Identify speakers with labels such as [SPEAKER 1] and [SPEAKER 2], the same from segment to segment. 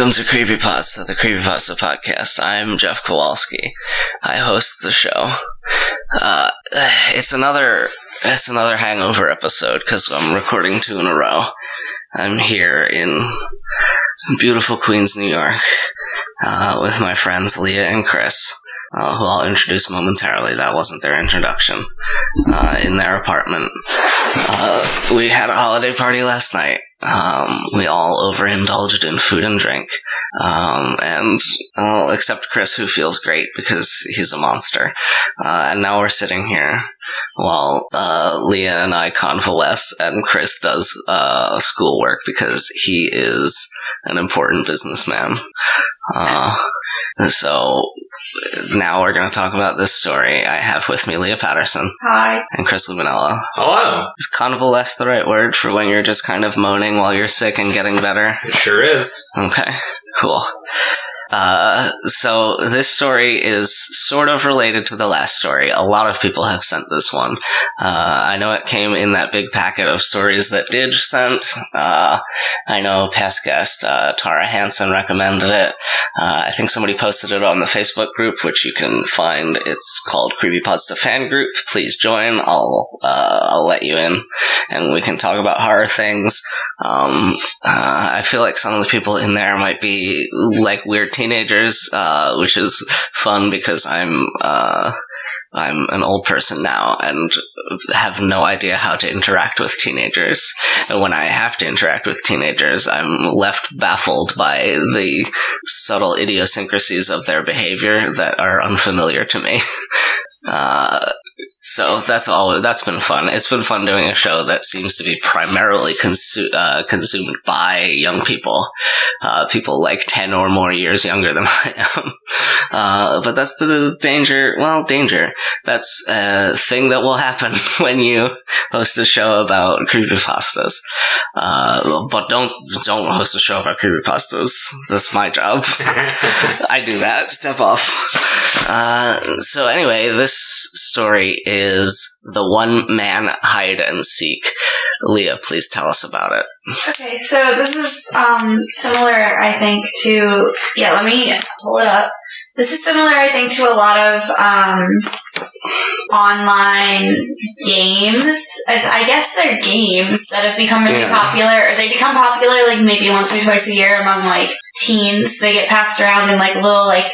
[SPEAKER 1] Welcome to Creepy Creepypasta, the Creepy Creepypasta podcast. I'm Jeff Kowalski. I host the show. Uh, it's another, it's another hangover episode because I'm recording two in a row. I'm here in beautiful Queens, New York, uh, with my friends Leah and Chris uh, who I'll introduce momentarily. That wasn't their introduction. Uh, in their apartment. Uh, we had a holiday party last night. Um, we all overindulged in food and drink. Um, and, except Chris, who feels great because he's a monster. Uh, and now we're sitting here while uh, Leah and I convalesce and Chris does uh, schoolwork because he is an important businessman. Uh, so now we're going to talk about this story. I have with me Leah Patterson.
[SPEAKER 2] Hi.
[SPEAKER 1] And Chris Luminello.
[SPEAKER 3] Hello.
[SPEAKER 1] Is convalesce the right word for when you're just kind of moaning while you're sick and getting better?
[SPEAKER 3] It sure is.
[SPEAKER 1] Okay, cool. Uh, so this story is sort of related to the last story. A lot of people have sent this one. Uh, I know it came in that big packet of stories that Didge sent. Uh, I know past guest uh, Tara Hansen recommended it. Uh, I think somebody posted it on the Facebook group, which you can find. It's called Creepypasta Fan Group. Please join. I'll uh, I'll let you in, and we can talk about horror things. Um, I feel like some of the people in there might be like weird teenagers, uh, which is fun because I'm uh, I'm an old person now and have no idea how to interact with teenagers. And when I have to interact with teenagers, I'm left baffled by the subtle idiosyncrasies of their behavior that are unfamiliar to me. Uh, so that's all. That's been fun. It's been fun doing a show that seems to be primarily consu- uh, consumed by young people, uh, people like ten or more years younger than I am. Uh, but that's the danger. Well, danger. That's a thing that will happen when you host a show about creepypastas. Uh, but don't don't host a show about creepypastas. That's my job. I do that. Step off. Uh, so anyway, this story is the one man hide and seek. Leah, please tell us about it.
[SPEAKER 2] Okay, so this is um, similar, I think, to yeah. Let me pull it up. This is similar, I think, to a lot of um, online games. I guess they're games that have become really
[SPEAKER 1] Yeah.
[SPEAKER 2] popular, or they become popular like maybe once or twice a year among like teens. They get passed around in like little like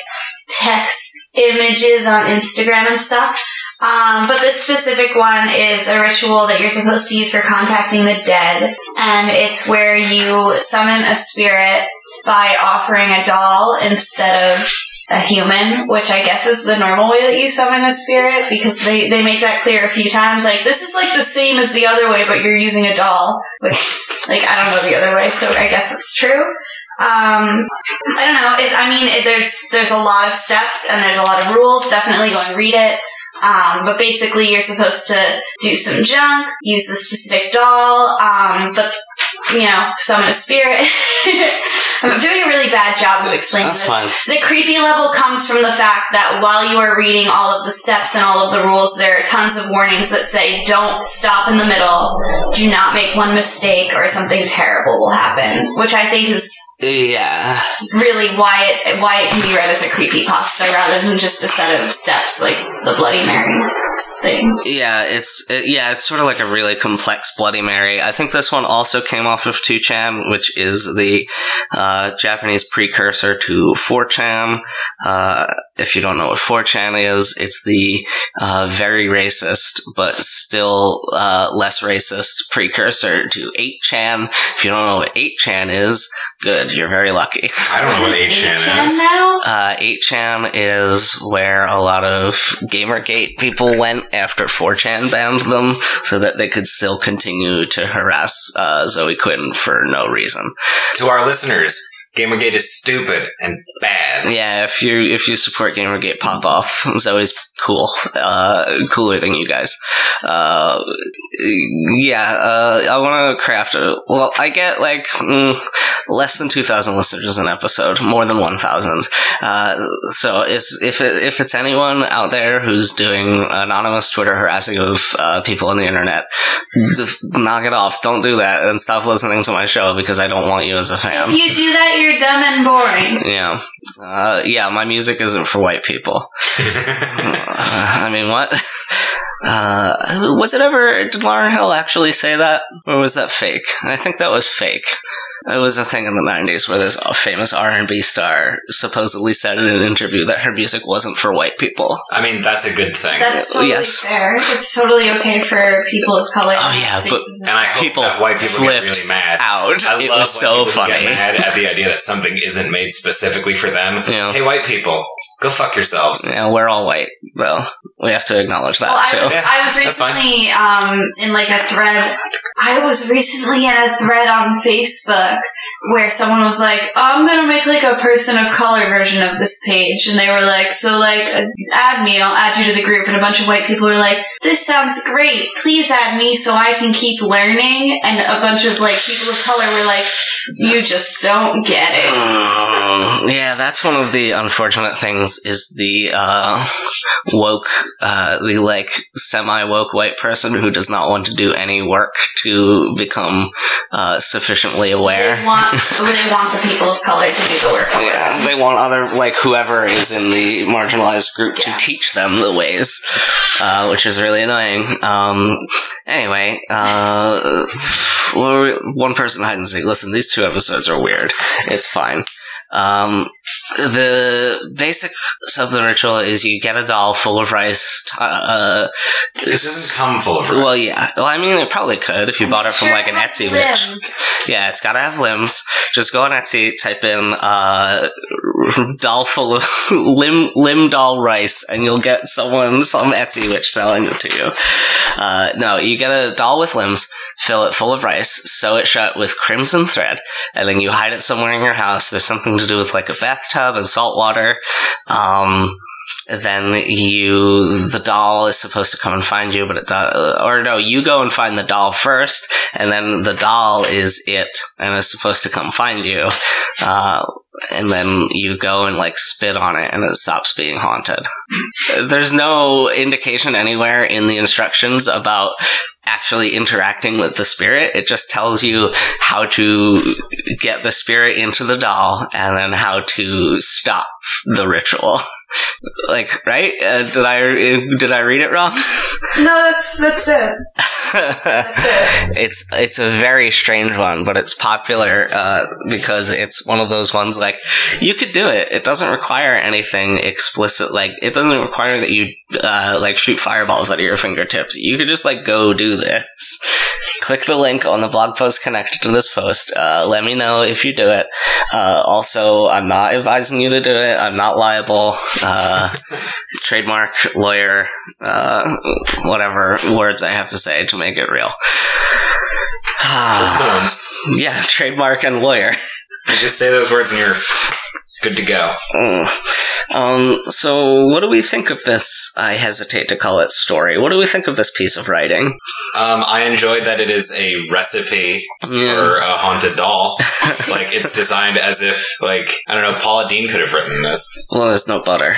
[SPEAKER 2] text images on Instagram and stuff. Um, but this specific one is a ritual that you're supposed to use for contacting the dead, and it's where you summon a spirit by offering a doll instead of a human, which I guess is the normal way that you summon a spirit, because they, they make that clear a few times. Like, this is like the same as the other way, but you're using a doll, which, like, I don't know the other way, so I guess it's true. Um, I don't know. It, I mean, it, there's there's a lot of steps and there's a lot of rules. Definitely go and read it. Um, but basically, you're supposed to do some junk, use the specific doll, um, but you know, summon a spirit. I'm doing a really bad job of explaining
[SPEAKER 1] That's
[SPEAKER 2] this.
[SPEAKER 1] fine.
[SPEAKER 2] The creepy level comes from the fact that while you are reading all of the steps and all of the rules, there are tons of warnings that say don't stop in the middle, do not make one mistake, or something terrible will happen. Which I think is
[SPEAKER 1] Yeah.
[SPEAKER 2] really why it why it can be read as a creepy pasta rather than just a set of steps like the Bloody Mary thing.
[SPEAKER 1] Yeah, it's it, yeah, it's sort of like a really complex Bloody Mary. I think this one also came off of 2chan, which is the uh, Japanese precursor to 4chan. Uh, if you don't know what 4chan is, it's the uh, very racist but still uh, less racist precursor to 8chan. If you don't know what 8chan is, good, you're very lucky.
[SPEAKER 3] I don't know what 8chan is.
[SPEAKER 2] now?
[SPEAKER 1] Uh, 8chan is where a lot of Gamergate people went after 4chan banned them so that they could still continue to harass uh, Zoe Quinn for no reason.
[SPEAKER 3] To our listeners, Gamergate is stupid and bad.
[SPEAKER 1] Yeah, if you if you support Gamergate, pop off. Zoe's cool, uh, cooler than you guys. Uh, yeah, uh, I want to craft a. Well, I get like mm, less than two thousand listeners an episode, more than one thousand. Uh, so it's, if it, if it's anyone out there who's doing anonymous Twitter harassing of uh, people on the internet, knock it off. Don't do that, and stop listening to my show because I don't want you as a fan.
[SPEAKER 2] If you do that, you're dumb and boring.
[SPEAKER 1] Yeah, uh, yeah. My music isn't for white people. Uh, I mean, what? Uh, was it ever? Did Lauryn Hill actually say that, or was that fake? I think that was fake. It was a thing in the '90s where this famous R&B star supposedly said in an interview that her music wasn't for white people.
[SPEAKER 3] I mean, that's a good thing.
[SPEAKER 2] That's totally
[SPEAKER 1] Yes.
[SPEAKER 2] fair. It's totally okay for people of color.
[SPEAKER 1] Oh, yeah, but-
[SPEAKER 3] and I hope
[SPEAKER 1] People
[SPEAKER 3] that white people get
[SPEAKER 1] flipped
[SPEAKER 3] really mad.
[SPEAKER 1] Out,
[SPEAKER 3] I
[SPEAKER 1] it
[SPEAKER 3] love
[SPEAKER 1] was so funny.
[SPEAKER 3] Get mad at the idea that something isn't made specifically for them.
[SPEAKER 1] Yeah.
[SPEAKER 3] Hey, white people, go fuck yourselves.
[SPEAKER 1] Yeah, we're all white, though. We have to acknowledge that
[SPEAKER 2] Well, I
[SPEAKER 1] too.
[SPEAKER 2] was,
[SPEAKER 3] Yeah,
[SPEAKER 2] I was recently um, in like a thread. I was recently in a thread on Facebook where someone was like, oh, "I'm gonna make like a person of color version of this page," and they were like, "So like, add me, I'll add you to the group." And a bunch of white people were like, "This sounds great. Please add me so I can keep learning." And a bunch of like people of color were like, "You just don't get it."
[SPEAKER 1] Mm, yeah, that's one of the unfortunate things is the uh, woke, uh, the like semi woke white person who does not want to do any work to become uh, sufficiently aware.
[SPEAKER 2] They want, they want the people of color to do the work.
[SPEAKER 1] Yeah, they want other like whoever is in the marginalized group
[SPEAKER 2] Yeah.
[SPEAKER 1] to teach them the ways, uh, which is really annoying. Um, anyway, uh, one person hide and seek. Listen, these two episodes are weird. It's fine. Um, the basics of the ritual is you get a doll full of rice. t- Uh,
[SPEAKER 3] This doesn't come full of rice.
[SPEAKER 1] well, yeah. Well, I mean, it probably could if you bought it from
[SPEAKER 2] Sure
[SPEAKER 1] like an Etsy witch. Yeah, it's gotta have limbs. Just go on Etsy, type in uh, doll full of limb limb doll rice, and you'll get someone some Etsy witch selling it to you. Uh, no, you get a doll with limbs, fill it full of rice, sew it shut with crimson thread, and then you hide it somewhere in your house. There's something to do with like a bathtub and salt water. Um, then you the doll is supposed to come and find you but it does or no you go and find the doll first and then the doll is it and is supposed to come find you uh, and then you go and like spit on it and it stops being haunted. There's no indication anywhere in the instructions about actually interacting with the spirit. It just tells you how to get the spirit into the doll and then how to stop the ritual. Like right? Uh, did i did i read it wrong?
[SPEAKER 2] No, that's that's it.
[SPEAKER 1] It's it's a very strange one, but it's popular uh, because it's one of those ones like you could do it. It doesn't require anything explicit. Like it doesn't require that you uh, like shoot fireballs out of your fingertips. You could just like go do this. Click the link on the blog post connected to this post. Uh, let me know if you do it. Uh, also, I'm not advising you to do it. I'm not liable. Uh, trademark, lawyer, uh, whatever words I have to say to make it real. Yeah, trademark and lawyer.
[SPEAKER 3] You just say those words and you're good to go.
[SPEAKER 1] Mm. Um, so what do we think of this? I hesitate to call it story. What do we think of this piece of writing?
[SPEAKER 3] Um, I enjoyed that it is a recipe
[SPEAKER 1] Yeah.
[SPEAKER 3] for a haunted doll. like it's designed as if, like I don't know, Paula Deen could have written this.
[SPEAKER 1] Well, there's no butter.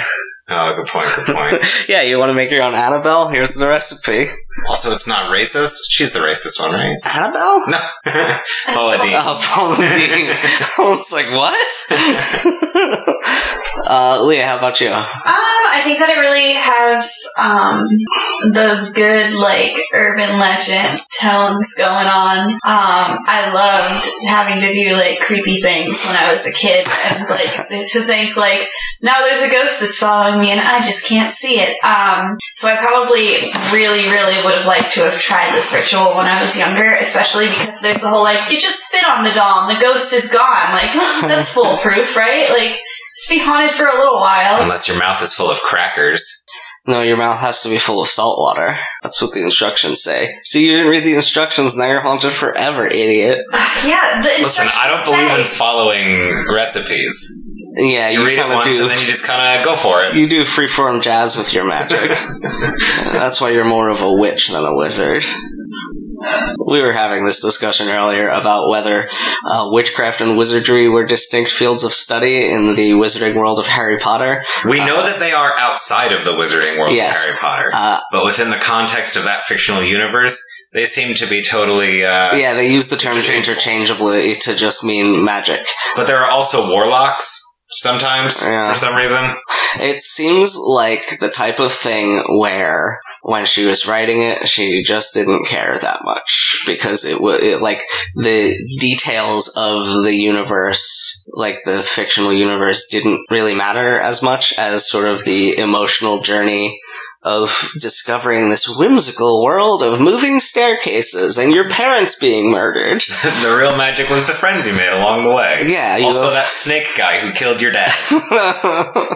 [SPEAKER 3] Oh, good point. Good point.
[SPEAKER 1] yeah, you want to make your own Annabelle? Here's the recipe.
[SPEAKER 3] also, it's not racist. She's the racist one, right?
[SPEAKER 1] Annabelle?
[SPEAKER 3] No, Paula Deen.
[SPEAKER 1] Oh, Paula Deen. I was like, what? Uh, Leah, how about you?
[SPEAKER 2] Uh, I think that it really has um, those good like urban legend tones going on. Um, I loved having to do like creepy things when I was a kid, and like to think like now there's a ghost that's following me and I just can't see it. Um, so I probably really, really would have liked to have tried this ritual when I was younger, especially because there's the whole like you just spit on the doll and the ghost is gone. Like that's foolproof, right? Like just be haunted for a little while.
[SPEAKER 3] Unless your mouth is full of crackers.
[SPEAKER 1] No, your mouth has to be full of salt water. That's what the instructions say. See, you didn't read the instructions, now you're haunted forever, idiot.
[SPEAKER 2] yeah, the instructions Listen,
[SPEAKER 3] I don't believe
[SPEAKER 2] say-
[SPEAKER 3] in following recipes.
[SPEAKER 1] Yeah,
[SPEAKER 3] You,
[SPEAKER 1] you,
[SPEAKER 3] read it
[SPEAKER 1] kind of
[SPEAKER 3] once
[SPEAKER 1] do.
[SPEAKER 3] and then you just kind of go for it.
[SPEAKER 1] You do freeform jazz with your magic. That's why you're more of a witch than a wizard. We were having this discussion earlier about whether uh, witchcraft and wizardry were distinct fields of study in the wizarding world of Harry Potter.
[SPEAKER 3] We know that they are outside of the wizarding world
[SPEAKER 1] Yes.
[SPEAKER 3] of Harry Potter,
[SPEAKER 1] Uh,
[SPEAKER 3] but within the context of that fictional universe, they seem to be totally. Uh,
[SPEAKER 1] yeah, they use the terms interchangeably to just mean magic.
[SPEAKER 3] But there are also warlocks sometimes
[SPEAKER 1] Yeah.
[SPEAKER 3] for some reason.
[SPEAKER 1] It seems like the type of thing where when she was writing it, she just didn't care that much because it was like the details of the universe, like the fictional universe, didn't really matter as much as sort of the emotional journey of discovering this whimsical world of moving staircases and your parents being murdered.
[SPEAKER 3] the real magic was the friends you made along the way.
[SPEAKER 1] Yeah, you
[SPEAKER 3] Also,
[SPEAKER 1] have-
[SPEAKER 3] that snake guy who killed your dad.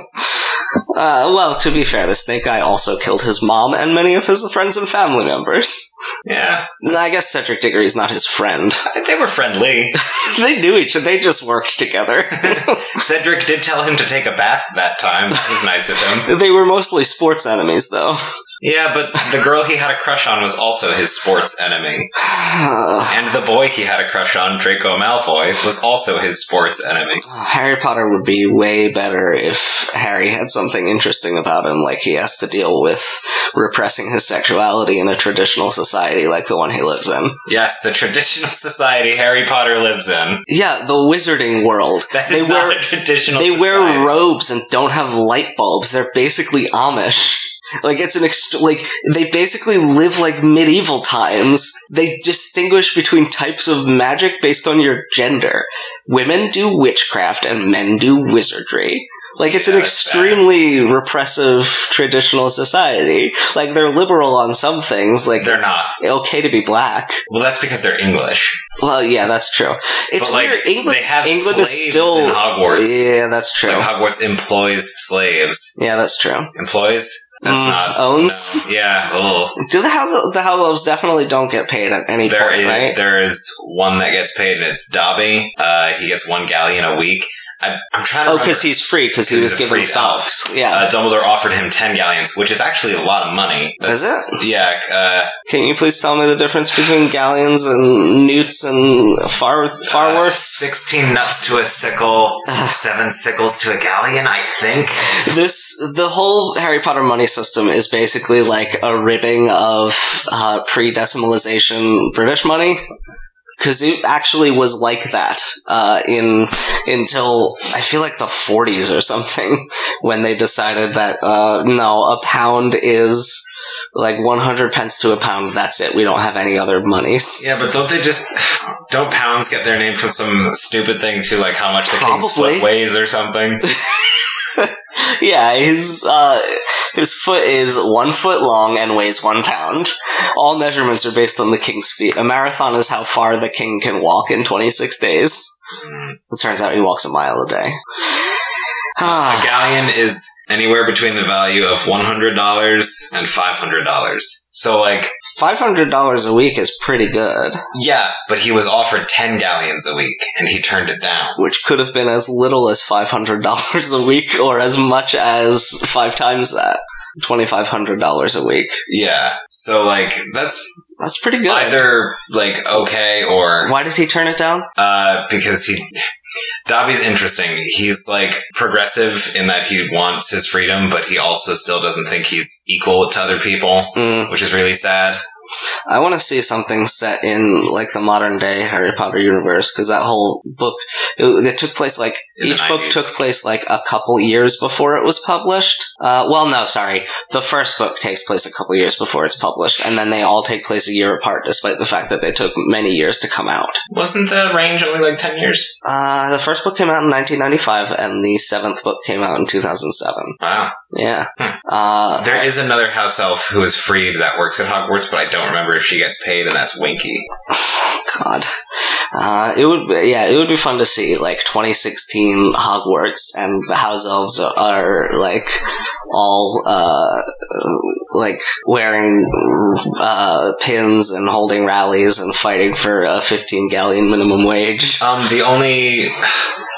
[SPEAKER 1] uh, well, to be fair, the snake guy also killed his mom and many of his friends and family members.
[SPEAKER 3] yeah,
[SPEAKER 1] I guess Cedric Diggory is not his friend.
[SPEAKER 3] They were friendly.
[SPEAKER 1] they knew each other. They just worked together.
[SPEAKER 3] Cedric did tell him to take a bath that time. It was nice of him.
[SPEAKER 1] they were mostly sports enemies, though.
[SPEAKER 3] Yeah, but the girl he had a crush on was also his sports enemy. And the boy he had a crush on, Draco Malfoy, was also his sports enemy.
[SPEAKER 1] Harry Potter would be way better if Harry had something interesting about him, like he has to deal with repressing his sexuality in a traditional society like the one he lives in.
[SPEAKER 3] Yes, the traditional society Harry Potter lives in.
[SPEAKER 1] Yeah, the wizarding world.
[SPEAKER 3] That
[SPEAKER 1] they
[SPEAKER 3] is
[SPEAKER 1] wear
[SPEAKER 3] not a traditional
[SPEAKER 1] they wear robes and don't have light bulbs. They're basically Amish. Like it's an ext- like they basically live like medieval times. They distinguish between types of magic based on your gender. Women do witchcraft and men do wizardry. Like it's an
[SPEAKER 3] Yeah, bad.
[SPEAKER 1] extremely repressive traditional society. Like they're liberal on some things. Like
[SPEAKER 3] They're not.
[SPEAKER 1] okay to be black.
[SPEAKER 3] Well, that's because they're English.
[SPEAKER 1] Well, yeah, that's true. It's
[SPEAKER 3] But, like,
[SPEAKER 1] weird. England,
[SPEAKER 3] they have
[SPEAKER 1] England is
[SPEAKER 3] slaves
[SPEAKER 1] still
[SPEAKER 3] in Hogwarts.
[SPEAKER 1] Yeah, that's true.
[SPEAKER 3] Like Hogwarts employs slaves.
[SPEAKER 1] yeah, that's true.
[SPEAKER 3] Employs? That's
[SPEAKER 1] Mm,
[SPEAKER 3] not
[SPEAKER 1] owns?
[SPEAKER 3] no. Yeah. Oh.
[SPEAKER 1] Do the house the House Elves definitely don't get paid at any
[SPEAKER 3] There
[SPEAKER 1] point,
[SPEAKER 3] is
[SPEAKER 1] right?
[SPEAKER 3] there is one that gets paid, and it's Dobby. Uh, he gets one galleon a week. I, I'm trying to.
[SPEAKER 1] Oh, because he's free because he was given socks. Yeah.
[SPEAKER 3] Uh, Dumbledore offered him ten galleons, which is actually a lot of money.
[SPEAKER 1] Is
[SPEAKER 3] That's- Yeah. Uh,
[SPEAKER 1] Can you please tell me the difference between galleons and newts and far
[SPEAKER 3] uh,
[SPEAKER 1] farworths?
[SPEAKER 3] Sixteen nuts to a sickle, seven sickles to a galleon. I think.
[SPEAKER 1] this the whole Harry Potter money system is basically like a ribbing of uh, pre-decimalization British money. Because it actually was like that uh, in until I feel like the 40s or something when they decided that uh, no, a pound is like 100 pence to a pound. That's it. We don't have any other monies.
[SPEAKER 3] Yeah, but don't they just don't pounds get their name from some stupid thing too, like how much the king's foot weighs or something?
[SPEAKER 1] yeah, his uh, his foot is one foot long and weighs one pound. All measurements are based on the king's feet. A marathon is how far the king can walk in 26 days.
[SPEAKER 3] Mm.
[SPEAKER 1] It turns out he walks a mile a day.
[SPEAKER 3] A
[SPEAKER 1] Ah,
[SPEAKER 3] galleon is anywhere between the value of one hundred dollars and five hundred dollars. So, like,
[SPEAKER 1] $500 a week is pretty good,
[SPEAKER 3] yeah, but he was offered ten galleons a week, and he turned it down.
[SPEAKER 1] which could have been as little as $500 a week or as much as five times that. $2,500 a week.
[SPEAKER 3] Yeah, so like that's
[SPEAKER 1] That's pretty good.
[SPEAKER 3] either like okay or
[SPEAKER 1] Why did he turn it down?
[SPEAKER 3] uh because he Dobby's interesting. He's like progressive in that he wants his freedom, but he also still doesn't think he's equal to other people,
[SPEAKER 1] Mm.
[SPEAKER 3] which is really sad.
[SPEAKER 1] I want to see something set in like the modern day Harry Potter universe because that whole book it, it took place like each book took place like a couple years before it was published. Uh, well, no, sorry, the first book takes place a couple years before it's published, and then they all take place a year apart, despite the fact that they took many years to come out.
[SPEAKER 3] Wasn't the range only like ten years?
[SPEAKER 1] Uh, the first book came out in 1995, and the seventh book came out in 2007.
[SPEAKER 3] Wow.
[SPEAKER 1] Yeah.
[SPEAKER 3] Hmm.
[SPEAKER 1] Uh,
[SPEAKER 3] There is another house elf who is freed that works at Hogwarts, but I don't remember if she gets paid, and that's Winky.
[SPEAKER 1] God. Uh, it would, be, yeah, it would be fun to see like 2016 Hogwarts and the house elves are, are like all uh, like wearing uh, pins and holding rallies and fighting for a 15 galleon minimum wage.
[SPEAKER 3] Um, the only,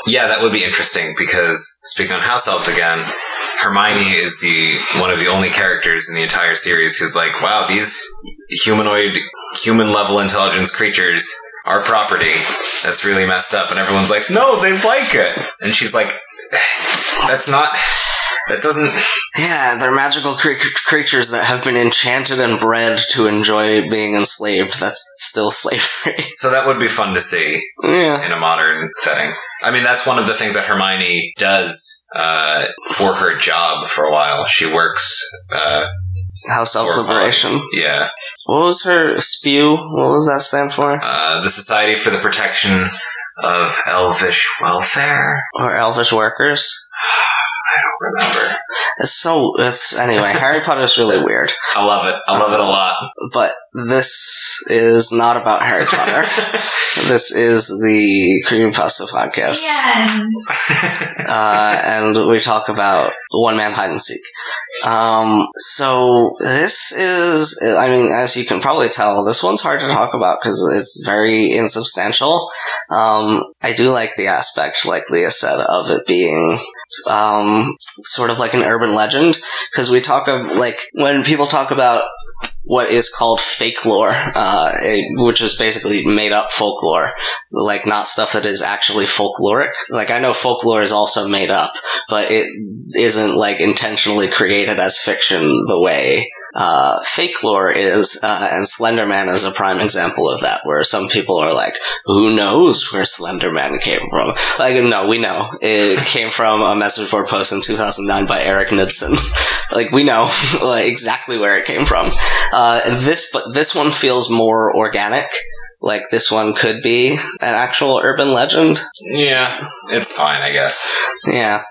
[SPEAKER 3] yeah, that would be interesting because speaking on house elves again, Hermione is the one of the only characters in the entire series who's like, wow, these humanoid, human level intelligence creatures are property. That's really messed up, and everyone's like, no, they like it, and she's like, that's not. That doesn't.
[SPEAKER 1] Yeah, they're magical cre- creatures that have been enchanted and bred to enjoy being enslaved. That's still slavery.
[SPEAKER 3] So that would be fun to see
[SPEAKER 1] yeah.
[SPEAKER 3] in a modern setting. I mean, that's one of the things that Hermione does uh, for her job for a while. She works. Uh,
[SPEAKER 1] House Elf
[SPEAKER 3] for-
[SPEAKER 1] Liberation.
[SPEAKER 3] yeah,
[SPEAKER 1] What was her spew? What was that stand for?
[SPEAKER 3] uh, the Society for the Protection of Elvish Welfare.
[SPEAKER 1] Or Elvish Workers?
[SPEAKER 3] I don't remember.
[SPEAKER 1] It's so. It's anyway. Harry Potter is really weird,
[SPEAKER 3] I love it. I love it a lot.
[SPEAKER 1] but this is not about Harry Potter. this is the Creepypasta podcast.
[SPEAKER 2] Yeah.
[SPEAKER 1] uh, and we talk about one man hide and seek. Um, so this is, I mean, as you can probably tell, this one's hard to talk about because it's very insubstantial. Um, I do like the aspect, like Leah said, of it being um, sort of like an urban legend because we talk of like when people talk about what is called fake lore, uh, eh, which is basically made up folklore, like not stuff that is actually folkloric. Like I know folklore is also made up, but it isn't like intentionally created as fiction the way uh, fake lore is, uh, and Slenderman is a prime example of that, where some people are like, who knows where Slenderman came from? Like, no, we know. It came from a message board post in 2009 by Eric Knudsen. like, we know like, exactly where it came from. Uh, this, but this one feels more organic. Like, this one could be an actual urban legend.
[SPEAKER 3] yeah, it's fine, I guess.
[SPEAKER 1] Yeah.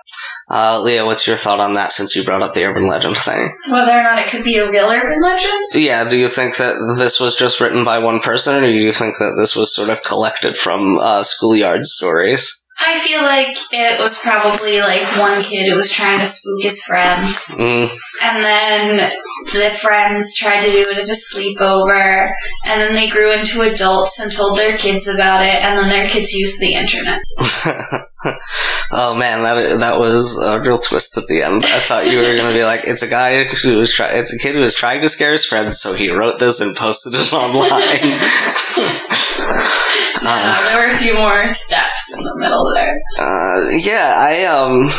[SPEAKER 1] Uh, Leah, what's your thought on that since you brought up the urban legend thing?
[SPEAKER 2] Whether or not it could be a real urban legend?
[SPEAKER 1] Yeah, do you think that this was just written by one person, or do you think that this was sort of collected from uh, schoolyard stories?
[SPEAKER 2] I feel like it was probably like one kid who was trying to spook his friends,
[SPEAKER 1] Mm,
[SPEAKER 2] and then the friends tried to do it at a sleepover, and then they grew into adults and told their kids about it, and then their kids used the internet.
[SPEAKER 1] oh man, that that was a real twist at the end. I thought you were going to be like, it's a guy who was trying, it's a kid who was trying to scare his friends, so he wrote this and posted it online.
[SPEAKER 2] Uh, there were a few more steps in the middle there.
[SPEAKER 1] Uh, yeah, I um,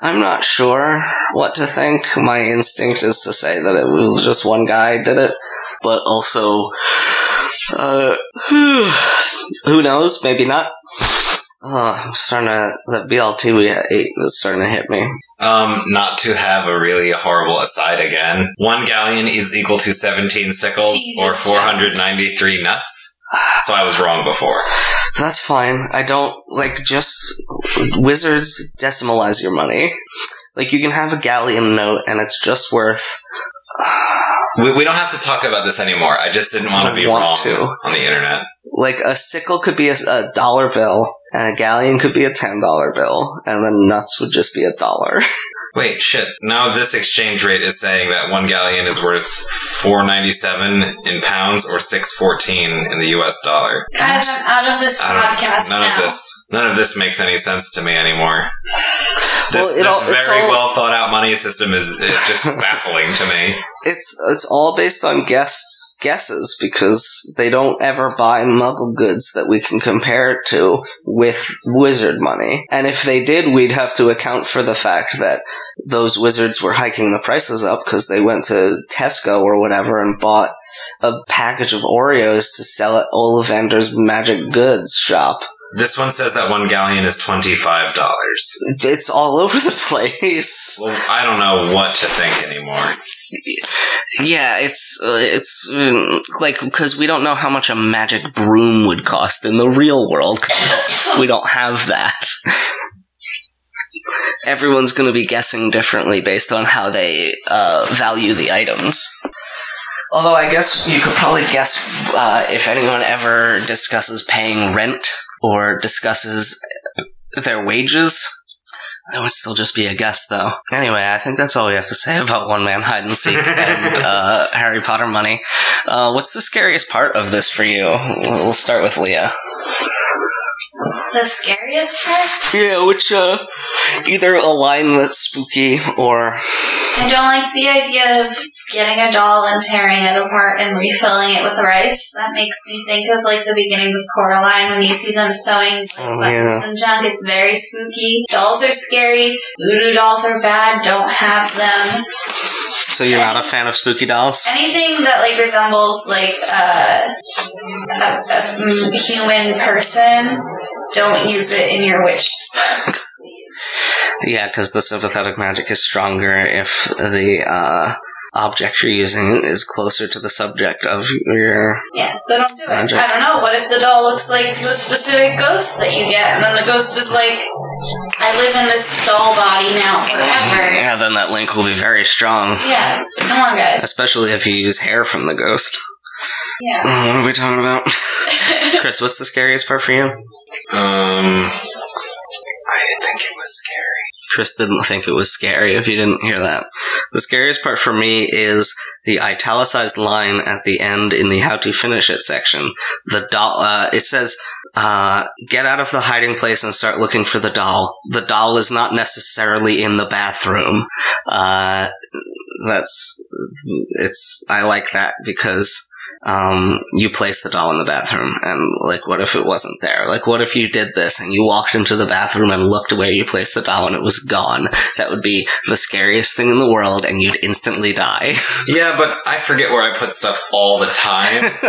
[SPEAKER 1] I'm not sure what to think. My instinct is to say that it was just one guy did it, but also, uh, who knows? Maybe not. Oh, I'm starting to the BLT we ate is starting to hit me.
[SPEAKER 3] Um, not to have a really horrible aside again. One galleon is equal to 17 sickles
[SPEAKER 2] Jesus,
[SPEAKER 3] or 493 nuts. So I was wrong before.
[SPEAKER 1] That's fine. I don't like just wizards decimalize your money. Like you can have a galleon note and it's just worth.
[SPEAKER 3] We, we don't have to talk about this anymore. I just didn't want to be
[SPEAKER 1] want
[SPEAKER 3] wrong
[SPEAKER 1] to.
[SPEAKER 3] on the internet.
[SPEAKER 1] Like a sickle could be a, a dollar bill, and a galleon could be a ten dollar bill, and then nuts would just be a dollar.
[SPEAKER 3] Wait, shit. Now this exchange rate is saying that one galleon is worth 497 in pounds or 614 in the US dollar.
[SPEAKER 2] Guys, I'm out of this podcast
[SPEAKER 3] none
[SPEAKER 2] now.
[SPEAKER 3] of this none of this makes any sense to me anymore. This,
[SPEAKER 1] Well,
[SPEAKER 3] this
[SPEAKER 1] all-
[SPEAKER 3] very
[SPEAKER 1] all-
[SPEAKER 3] well thought out money system is, is just baffling to me.
[SPEAKER 1] It's it's all based on guess guesses because they don't ever buy Muggle goods that we can compare it to with wizard money. And if they did, we'd have to account for the fact that those wizards were hiking the prices up because they went to Tesco or whatever and bought a package of Oreos to sell at Ollivander's Magic Goods shop.
[SPEAKER 3] This one says that one galleon is $25.
[SPEAKER 1] It's all over the place.
[SPEAKER 3] Well, I don't know what to think anymore.
[SPEAKER 1] Yeah, it's uh, it's um, like because we don't know how much a magic broom would cost in the real world because we don't have that. Everyone's going to be guessing differently based on how they uh, value the items. Although I guess you could probably guess uh, if anyone ever discusses paying rent or discusses their wages. It would still just be a guess, though. Anyway, I think that's all we have to say about One Man Hide and Seek and uh, Harry Potter money. Uh, what's the scariest part of this for you? We'll start with Leah.
[SPEAKER 2] The scariest part?
[SPEAKER 1] Yeah, which uh, either a line that's spooky or
[SPEAKER 2] I don't like the idea of getting a doll and tearing it apart and refilling it with rice. That makes me think of like the beginning of Coraline when you see them sewing like,
[SPEAKER 1] Oh,
[SPEAKER 2] buttons
[SPEAKER 1] yeah.
[SPEAKER 2] and junk. It's very spooky. Dolls are scary. Voodoo dolls are bad. Don't have them.
[SPEAKER 1] so you're not a fan of spooky dolls.
[SPEAKER 2] Anything that like resembles like uh, a, a mm, human person, don't use it in your witch stuff. please.
[SPEAKER 1] Yeah, because the sympathetic magic is stronger if the uh, object you're using is closer to the subject of your.
[SPEAKER 2] Yeah, so don't do it. I don't know. What if the doll looks like the specific ghost that you get, and then the ghost is like, I live in this doll body now forever.
[SPEAKER 1] Yeah, then that link will be very strong.
[SPEAKER 2] Yeah, come on, guys.
[SPEAKER 1] Especially if you use hair from the ghost.
[SPEAKER 2] Yeah.
[SPEAKER 1] What are we talking about? Chris, what's the scariest part for you?
[SPEAKER 3] Um, I didn't think it was scary.
[SPEAKER 1] Chris didn't think it was scary if you didn't hear that. The scariest part for me is the italicized line at the end in the how to finish it section. The doll, uh, it says, uh, get out of the hiding place and start looking for the doll. The doll is not necessarily in the bathroom. Uh, that's, it's, I like that because, um, you place the doll in the bathroom and like what if it wasn't there? Like what if you did this and you walked into the bathroom and looked where you placed the doll and it was gone? That would be the scariest thing in the world and you'd instantly die.
[SPEAKER 3] Yeah, but I forget where I put stuff all the time.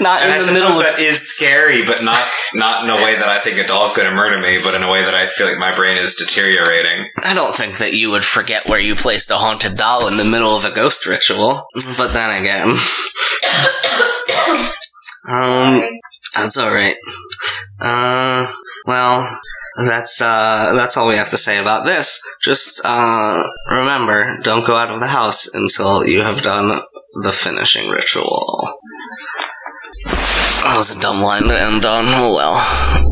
[SPEAKER 1] Not
[SPEAKER 3] And I
[SPEAKER 1] in the middle of
[SPEAKER 3] that is scary, but not not in a way that I think a doll's going to murder me, but in a way that I feel like my brain is deteriorating.
[SPEAKER 1] I don't think that you would forget where you placed a haunted doll in the middle of a ghost ritual. But then again. um That's all right. Uh, well, that's uh, that's all we have to say about this. Just uh, remember, don't go out of the house until you have done the finishing ritual. That was a dumb line to end on. Oh well.